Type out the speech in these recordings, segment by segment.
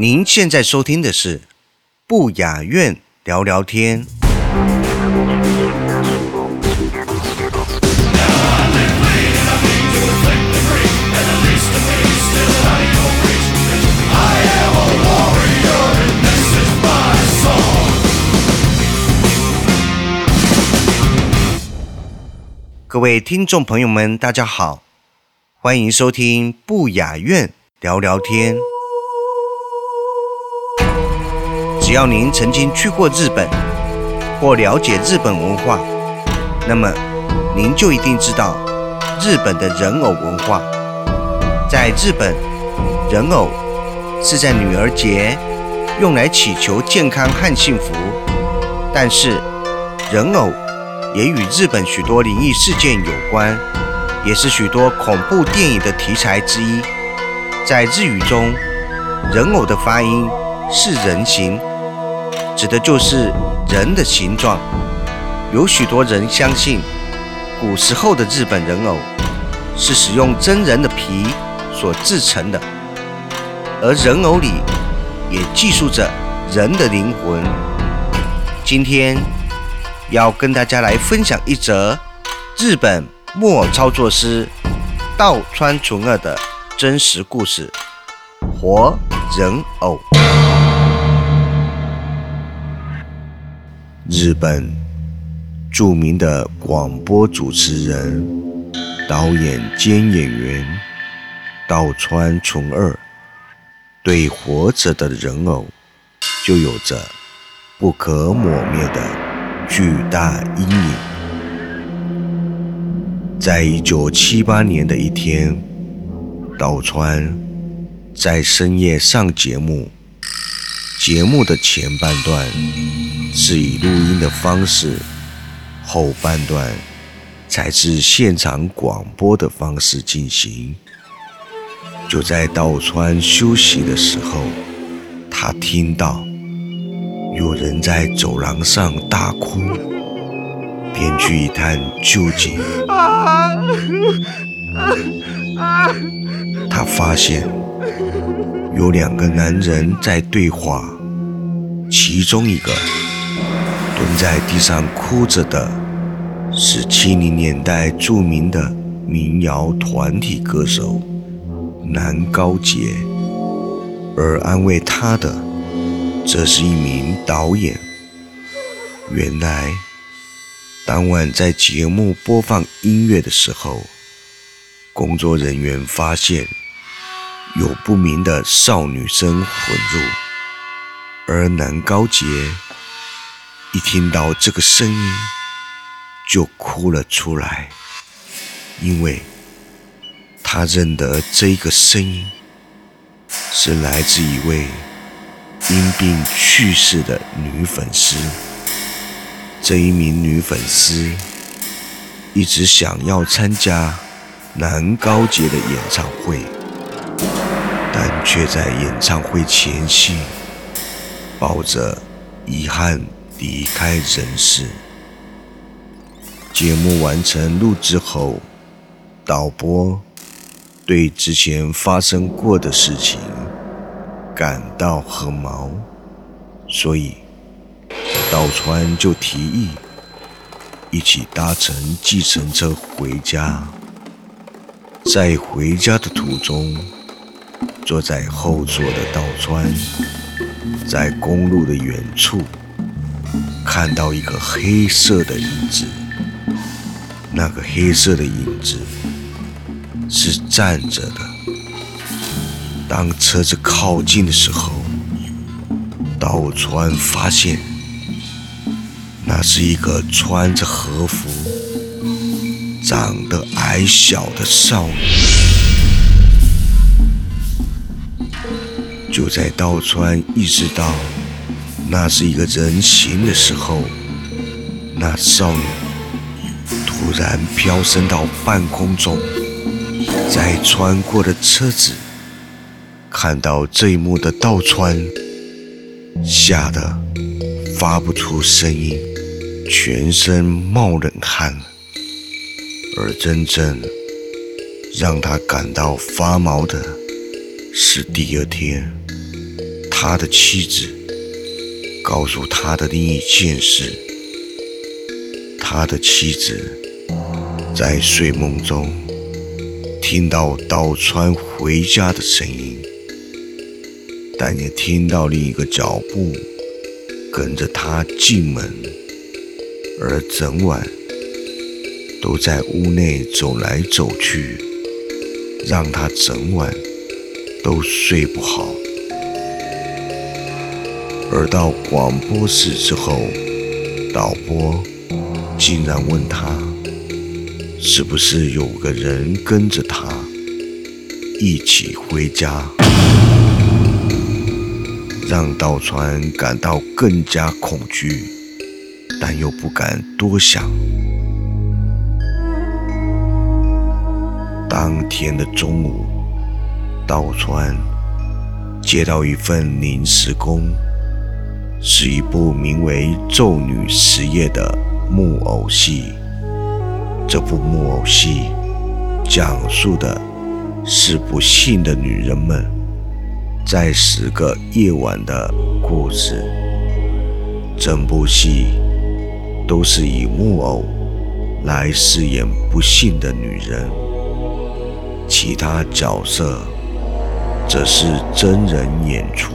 您现在收听的是不雅苑聊聊天。各位听众朋友们，大家好，欢迎收听不雅苑聊聊天。只要您曾经去过日本，或了解日本文化，那么您就一定知道日本的人偶文化。在日本，人偶是在女儿节用来祈求健康和幸福。但是，人偶也与日本许多灵异事件有关，也是许多恐怖电影的题材之一。在日语中，人偶的发音是人形。指的就是人的形状。有许多人相信，古时候的日本人偶是使用真人的皮所制成的，而人偶里也寄宿着人的灵魂。今天要跟大家来分享一则日本木偶操作师道川纯二的真实故事——活人偶。日本著名的广播主持人、导演兼演员道川纯二，对活着的人偶就有着不可磨灭的巨大阴影。在一九七八年的一天，道川在深夜上节目。节目的前半段是以录音的方式，后半段才是现场广播的方式进行。就在道川休息的时候，他听到有人在走廊上大哭，便去一探究竟。他发现。有两个男人在对话，其中一个蹲在地上哭着的是七零年代著名的民谣团体歌手南高杰，而安慰他的则是一名导演。原来当晚在节目播放音乐的时候，工作人员发现。有不明的少女声混入，而南高杰一听到这个声音就哭了出来，因为他认得这个声音是来自一位因病去世的女粉丝。这一名女粉丝一直想要参加南高杰的演唱会。但却在演唱会前夕，抱着遗憾离开人世。节目完成录制后，导播对之前发生过的事情感到很毛，所以道川就提议一起搭乘计程车回家。在回家的途中。坐在后座的道川，在公路的远处看到一个黑色的影子。那个黑色的影子是站着的。当车子靠近的时候，道川发现那是一个穿着和服、长得矮小的少女。就在道川意识到那是一个人形的时候，那少女突然飘升到半空中，在穿过的车子看到这一幕的道川，吓得发不出声音，全身冒冷汗。而真正让他感到发毛的是第二天，他的妻子告诉他的另一件事：他的妻子在睡梦中听到道川回家的声音，但也听到另一个脚步跟着他进门，而整晚。都在屋内走来走去，让他整晚都睡不好。而到广播室之后，导播竟然问他，是不是有个人跟着他一起回家，让道川感到更加恐惧，但又不敢多想。当天的中午，道川接到一份临时工，是一部名为《咒女实业》的木偶戏。这部木偶戏讲述的是不幸的女人们在十个夜晚的故事。整部戏都是以木偶来饰演不幸的女人。其他角色则是真人演出。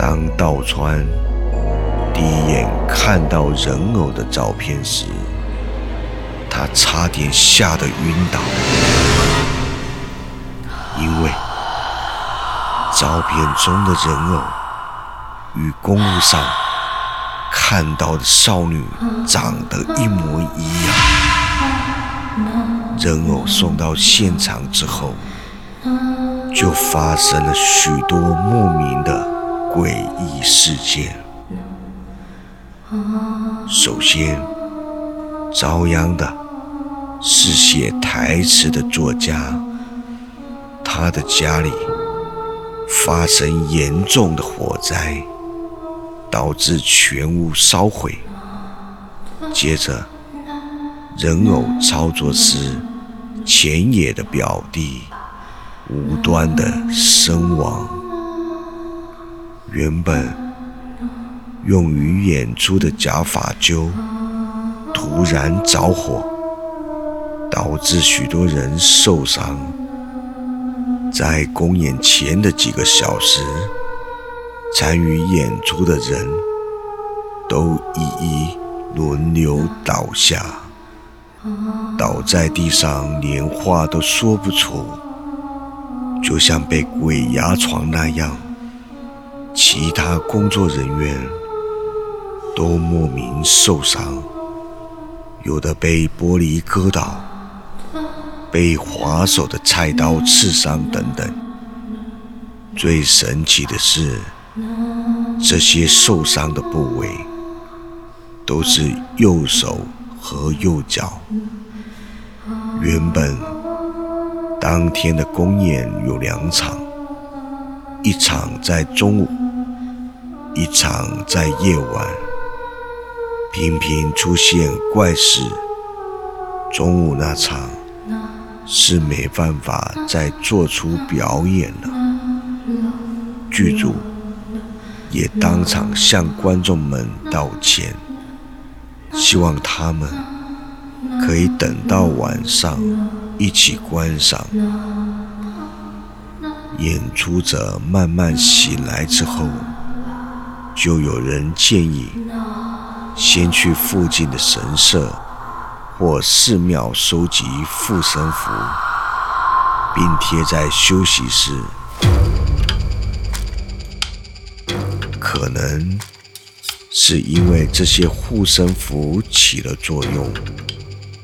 当道川第一眼看到人偶的照片时，他差点吓得晕倒，因为照片中的人偶与公路上看到的少女长得一模一样。人偶送到现场之后，就发生了许多莫名的诡异事件。首先，遭殃的是写台词的作家，他的家里发生严重的火灾，导致全屋烧毁。接着，人偶操作师。浅野的表弟无端的身亡，原本用于演出的假发揪突然着火，导致许多人受伤。在公演前的几个小时，参与演出的人都一一轮流倒下。倒在地上，连话都说不出，就像被鬼压床那样。其他工作人员都莫名受伤，有的被玻璃割倒，被划手的菜刀刺伤等等。最神奇的是，这些受伤的部位都是右手。和右脚。原本当天的公演有两场，一场在中午，一场在夜晚。频频出现怪事。中午那场是没办法再做出表演了，剧组也当场向观众们道歉。希望他们可以等到晚上一起观赏。演出者慢慢醒来之后，就有人建议先去附近的神社或寺庙收集护身符，并贴在休息室。可能。是因为这些护身符起了作用，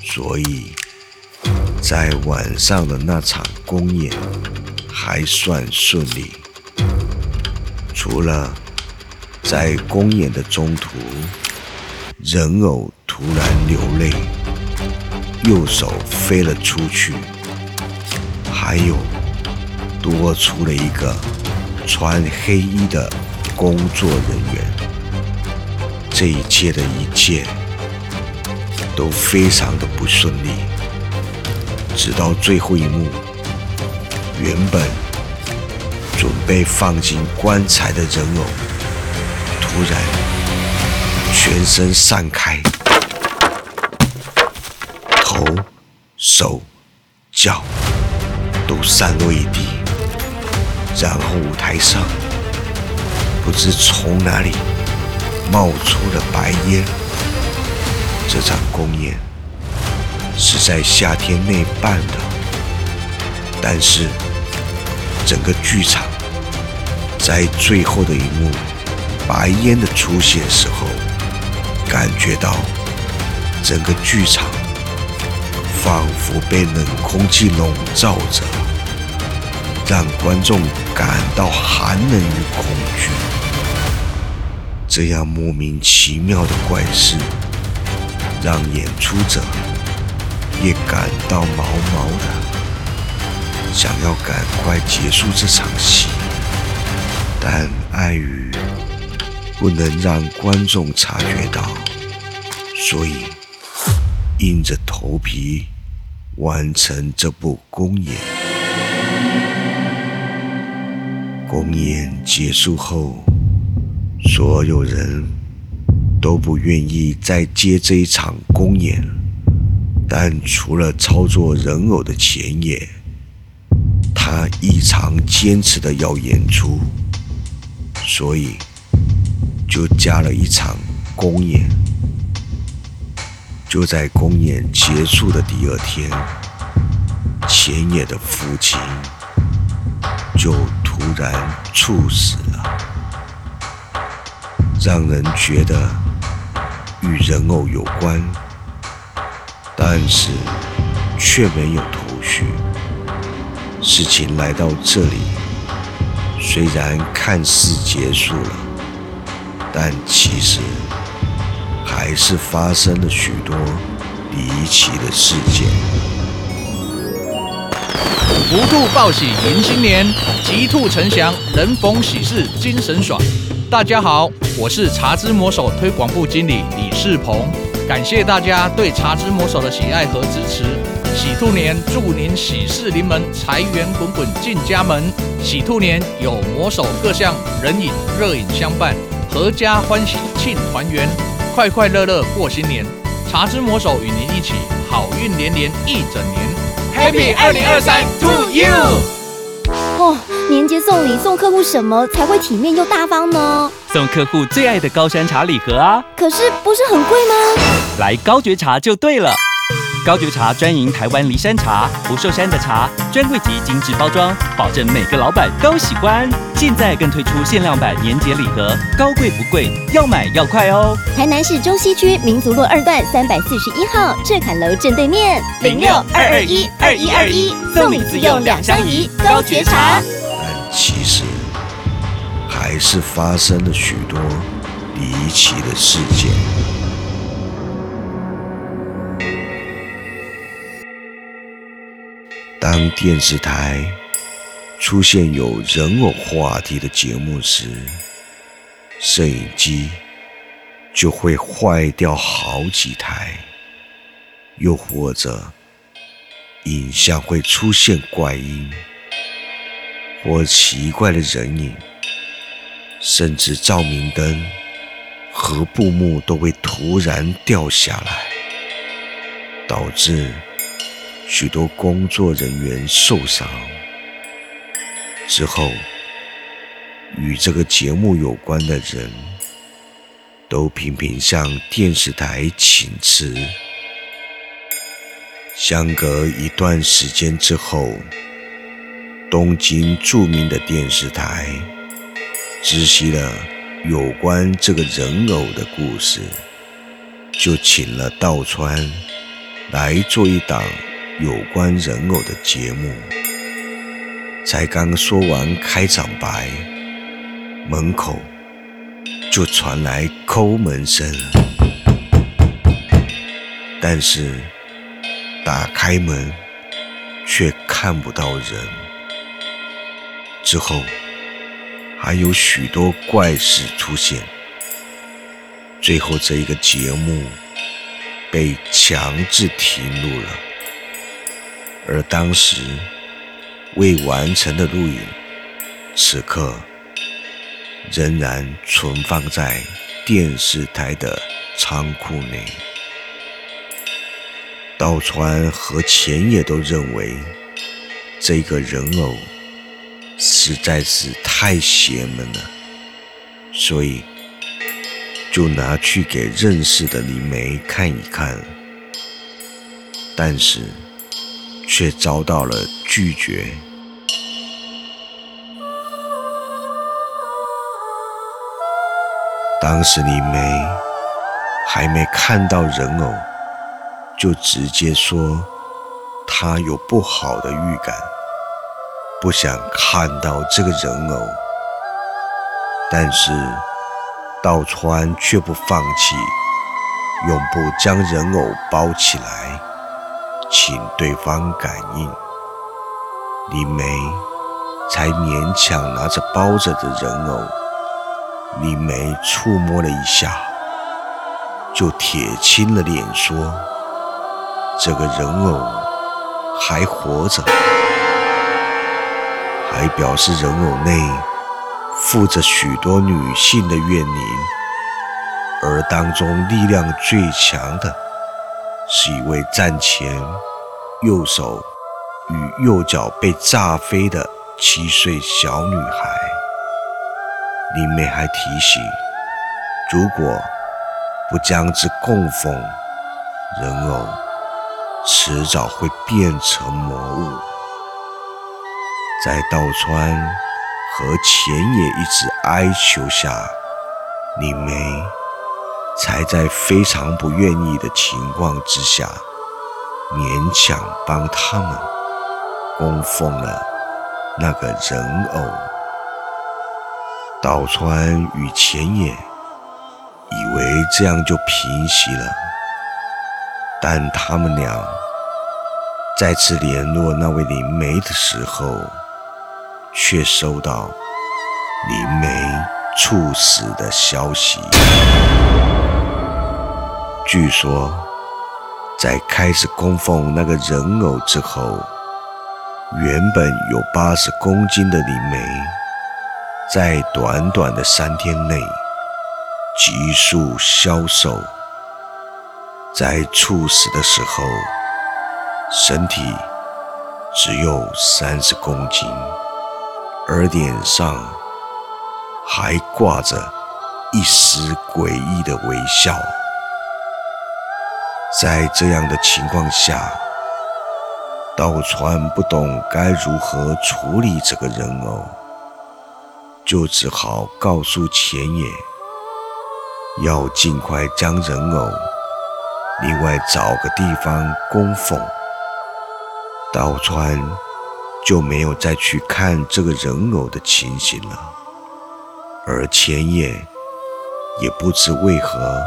所以，在晚上的那场公演还算顺利，除了在公演的中途，人偶突然流泪，右手飞了出去，还有多出了一个穿黑衣的工作人员。这一切的一切都非常的不顺利，直到最后一幕，原本准备放进棺材的人偶，突然全身散开，头、手、脚都散落一地，然后舞台上不知从哪里。冒出了白烟。这场公演是在夏天内办的，但是整个剧场在最后的一幕白烟的出现时候，感觉到整个剧场仿佛被冷空气笼罩着，让观众感到寒冷与恐惧。这样莫名其妙的怪事，让演出者也感到毛毛的，想要赶快结束这场戏，但碍于不能让观众察觉到，所以硬着头皮完成这部公演。公演结束后。所有人都不愿意再接这一场公演，但除了操作人偶的前野，他异常坚持的要演出，所以就加了一场公演。就在公演结束的第二天，浅野的父亲就突然猝死了。让人觉得与人偶有关，但是却没有头绪。事情来到这里，虽然看似结束了，但其实还是发生了许多离奇的事件。福兔报喜迎新年，吉兔呈祥，人逢喜事精神爽。大家好，我是茶之魔手推广部经理李世鹏，感谢大家对茶之魔手的喜爱和支持。喜兔年，祝您喜事临门，财源滚滚进家门。喜兔年有魔手各项人影热饮相伴，阖家欢喜庆团圆，快快乐乐过新年。茶之魔手与您一起好运连连一整年，Happy 二零二三 to you。哦，年节送礼送客户什么才会体面又大方呢？送客户最爱的高山茶礼盒啊！可是不是很贵吗？来高觉茶就对了。高觉茶专营台湾梨山茶，不受山的茶，专柜级精致包装，保证每个老板都喜欢。现在更推出限量版年节礼盒，高贵不贵，要买要快哦！台南市中西区民族路二段三百四十一号赤坎楼正对面，零六二二一二一二一，送礼自用两相宜，高觉茶。但其实还是发生了许多离奇的事件。当电视台出现有人偶话题的节目时，摄影机就会坏掉好几台；又或者影像会出现怪音或奇怪的人影，甚至照明灯和布幕都会突然掉下来，导致。许多工作人员受伤之后，与这个节目有关的人都频频向电视台请辞。相隔一段时间之后，东京著名的电视台知悉了有关这个人偶的故事，就请了道川。来做一档有关人偶的节目。才刚说完开场白，门口就传来抠门声。但是打开门却看不到人。之后还有许多怪事出现。最后这一个节目被强制停录了，而当时未完成的录影，此刻仍然存放在电视台的仓库内。道川和前野都认为这个人偶实在是太邪门了，所以。就拿去给认识的灵媒看一看，但是却遭到了拒绝。当时你没还没看到人偶，就直接说他有不好的预感，不想看到这个人偶，但是。道川却不放弃，永不将人偶包起来，请对方感应。李梅才勉强拿着包着的人偶，李梅触摸了一下，就铁青了脸说：“这个人偶还活着。”还表示人偶内。附着许多女性的怨灵，而当中力量最强的，是一位战前右手与右脚被炸飞的七岁小女孩。里面还提醒，如果不将之供奉，人偶迟早会变成魔物。在道川。和前野一直哀求下，李梅才在非常不愿意的情况之下，勉强帮他们供奉了那个人偶。岛川与前野以为这样就平息了，但他们俩再次联络那位灵媒的时候。却收到灵媒猝死的消息。据说，在开始供奉那个人偶之后，原本有八十公斤的灵媒，在短短的三天内急速消瘦，在猝死的时候，身体只有三十公斤。而脸上还挂着一丝诡异的微笑。在这样的情况下，道川不懂该如何处理这个人偶，就只好告诉前野，要尽快将人偶另外找个地方供奉。道川。就没有再去看这个人偶的情形了，而前野也不知为何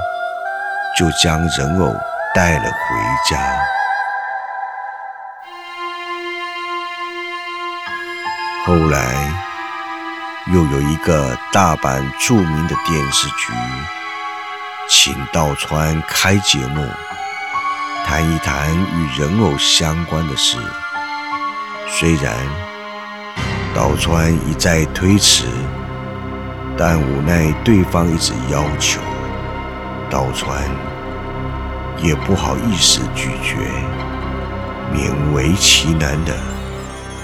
就将人偶带了回家。后来又有一个大阪著名的电视局，请道川开节目，谈一谈与人偶相关的事。虽然道川一再推辞，但无奈对方一直要求，道川也不好意思拒绝，勉为其难的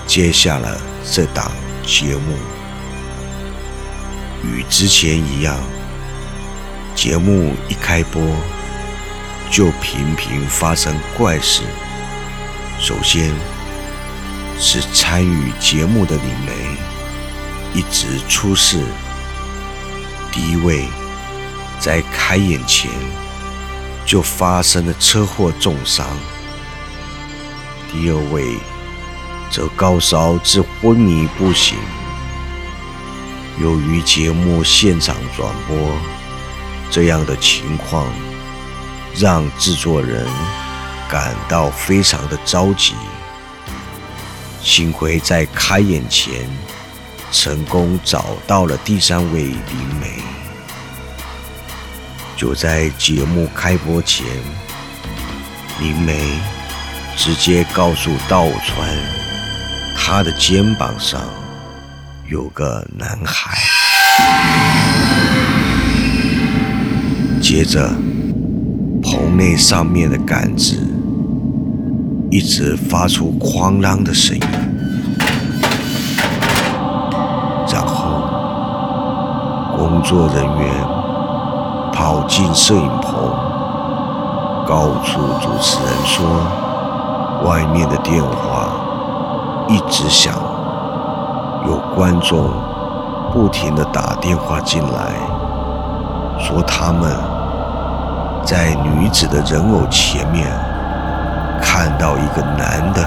接下了这档节目。与之前一样，节目一开播就频频发生怪事。首先。是参与节目的李梅一直出事。第一位在开演前就发生了车祸重伤，第二位则高烧至昏迷不醒。由于节目现场转播，这样的情况让制作人感到非常的着急。幸亏在开演前成功找到了第三位灵媒。就在节目开播前，灵媒直接告诉道川，他的肩膀上。有个男孩，接着棚内上面的杆子一直发出哐啷的声音，然后工作人员跑进摄影棚，告诉主持人说，外面的电话一直响。有观众不停的打电话进来，说他们在女子的人偶前面看到一个男的。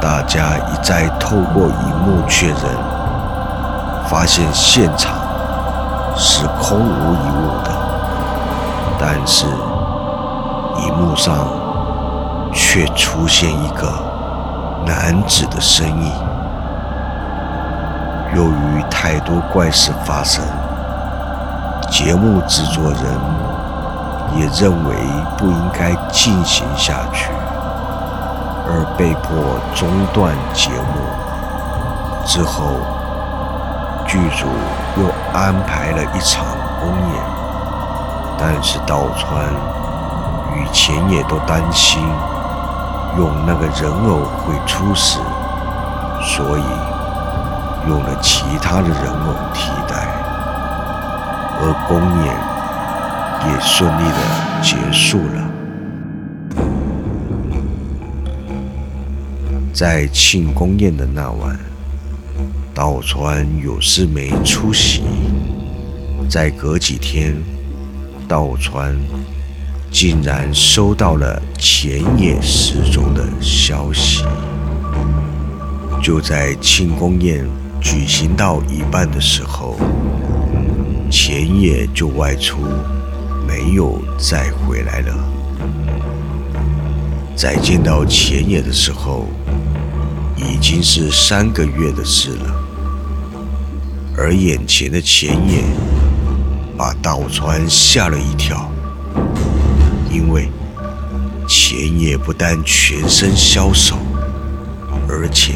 大家一再透过荧幕确认，发现现场是空无一物的，但是荧幕上却出现一个男子的身影。由于太多怪事发生，节目制作人也认为不应该进行下去，而被迫中断节目。之后，剧组又安排了一场公演，但是道川与前野都担心用那个人偶会出事，所以。用了其他的人偶替代，而公演也顺利的结束了。在庆功宴的那晚，道川有事没出席。再隔几天，道川竟然收到了前野失踪的消息。就在庆功宴。举行到一半的时候，前野就外出，没有再回来了。再见到前野的时候，已经是三个月的事了。而眼前的前野，把道川吓了一跳，因为前野不但全身消瘦，而且。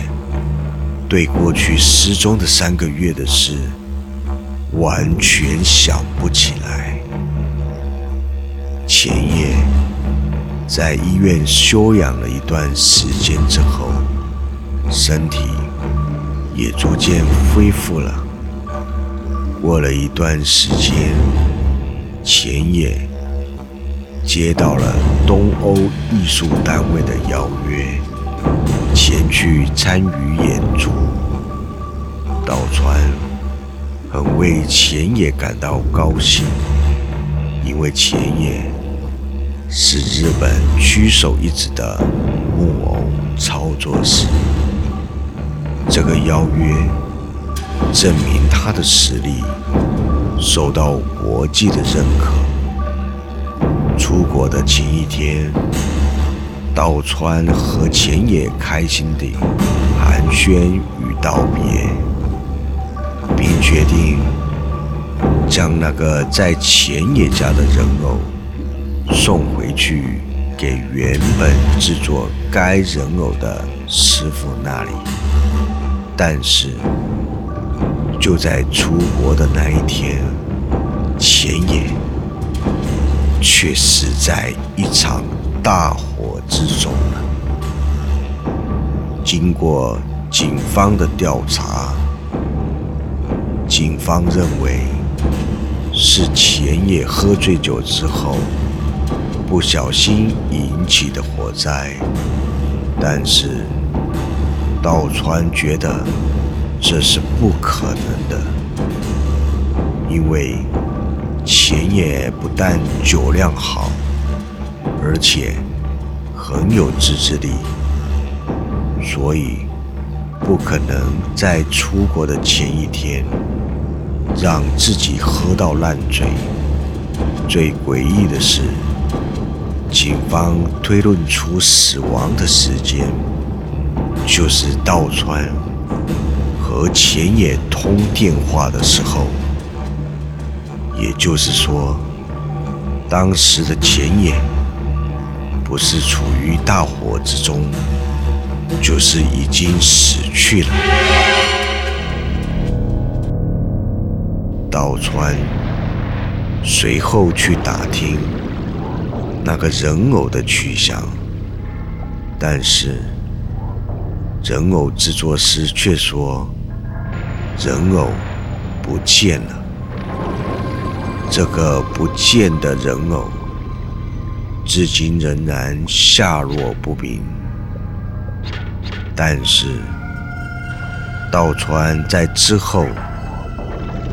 对过去失踪的三个月的事，完全想不起来。前夜在医院休养了一段时间之后，身体也逐渐恢复了。过了一段时间，前野接到了东欧艺术单位的邀约。前去参与演出，岛川很为前野感到高兴，因为前野是日本屈手一指的木偶操作师。这个邀约证明他的实力受到国际的认可。出国的前一天。道川和前野开心地寒暄与道别，并决定将那个在前野家的人偶送回去给原本制作该人偶的师傅那里。但是就在出国的那一天，前野却死在一场大火。之中了。经过警方的调查，警方认为是前野喝醉酒之后不小心引起的火灾，但是道川觉得这是不可能的，因为钱也不但酒量好，而且。很有自制力，所以不可能在出国的前一天让自己喝到烂醉。最诡异的是，警方推论出死亡的时间就是道川和前野通电话的时候，也就是说，当时的前野不是处于大火之中，就是已经死去了。道川。随后去打听那个人偶的去向，但是人偶制作师却说人偶不见了。这个不见的人偶至今仍然下落不明。但是道川在之后。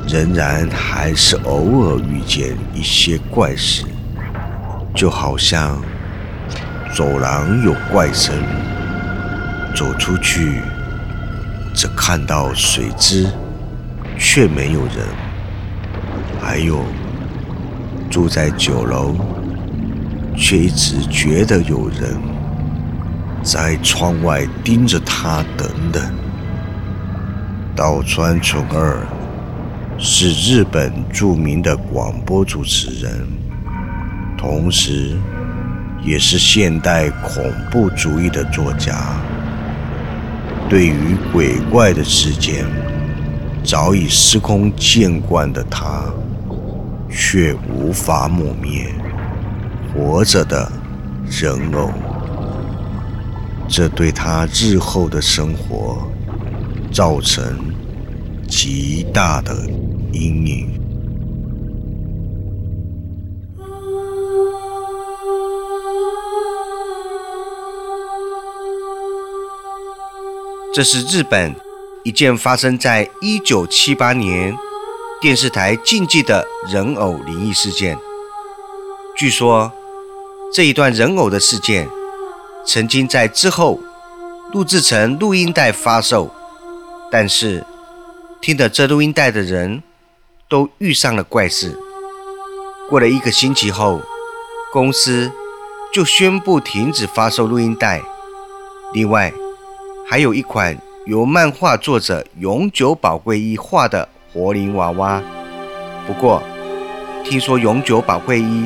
仍然还是偶尔遇见一些怪事，就好像走廊有怪声，走出去只看到水渍，却没有人；还有住在九楼，却一直觉得有人在窗外盯着他，等等。道川纯二。是日本著名的广播主持人，同时也是现代恐怖主义的作家。对于鬼怪的事件，早已司空见惯的他，却无法抹灭活着的人偶。这对他日后的生活造成极大的。阴影。这是日本一件发生在一九七八年电视台禁忌的人偶灵异事件。据说这一段人偶的事件曾经在之后录制成录音带发售，但是听的这录音带的人。都遇上了怪事。过了一个星期后，公司就宣布停止发售录音带。另外，还有一款由漫画作者永久宝贵一画的活灵娃娃。不过，听说永久宝贵一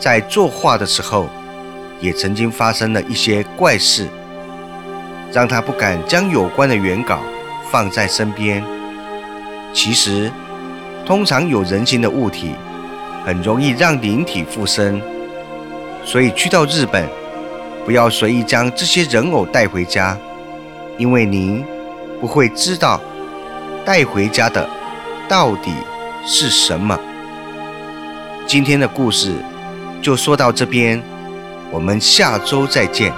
在作画的时候，也曾经发生了一些怪事，让他不敢将有关的原稿放在身边。其实。通常有人形的物体，很容易让灵体附身，所以去到日本，不要随意将这些人偶带回家，因为您不会知道带回家的到底是什么。今天的故事就说到这边，我们下周再见。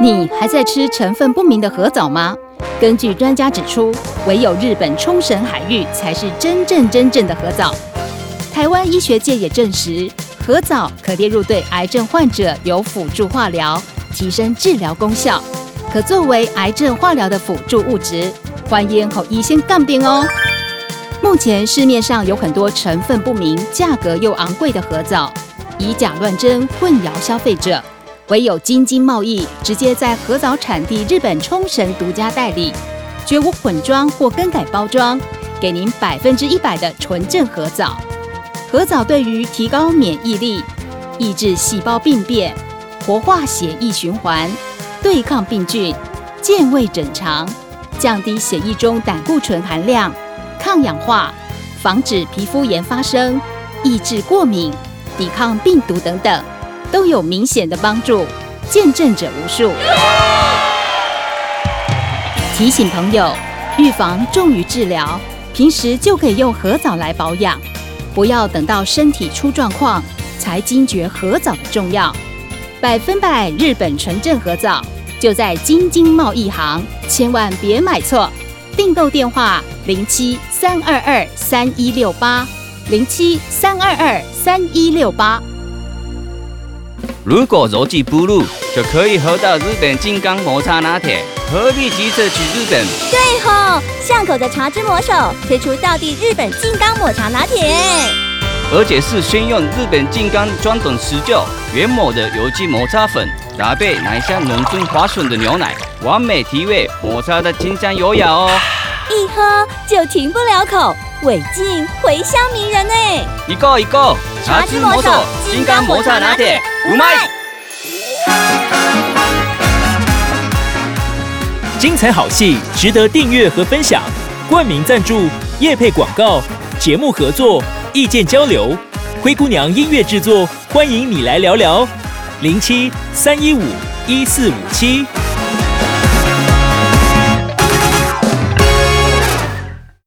你还在吃成分不明的核藻吗？根据专家指出，唯有日本冲绳海域才是真正真正的核藻。台湾医学界也证实，河藻可列入对癌症患者有辅助化疗，提升治疗功效，可作为癌症化疗的辅助物质。欢迎和医生杠边哦。目前市面上有很多成分不明、价格又昂贵的河藻，以假乱真，混淆消费者。唯有京津贸易直接在合藻产地日本冲绳独家代理，绝无混装或更改包装，给您百分之一百的纯正合藻。核藻对于提高免疫力、抑制细胞病变、活化血液循环、对抗病菌、健胃整肠、降低血液中胆固醇含量、抗氧化、防止皮肤炎发生、抑制过敏、抵抗病毒等等。都有明显的帮助，见证者无数。提醒朋友，预防重于治疗，平时就可以用核藻来保养，不要等到身体出状况才惊觉合藻的重要。百分百日本纯正合藻就在京津贸易行，千万别买错。订购电话：零七三二二三一六八。零七三二二三一六八。如果 rod 记不入，就可以喝到日本金刚抹茶拿铁，何必急着去日本？对吼，巷口的茶之魔手推出道地日本金刚抹茶拿铁，而且是先用日本金刚专等持久原抹的有机抹茶粉，搭配奶香浓醇滑顺的牛奶，完美提味抹茶的清香优雅哦。一喝就停不了口，尾劲回香名人呢。一个一个，茶之魔手金刚魔茶拿铁，五麦。精彩好戏值得订阅和分享，冠名赞助、业配广告、节目合作、意见交流，灰姑娘音乐制作，欢迎你来聊聊，零七三一五一四五七。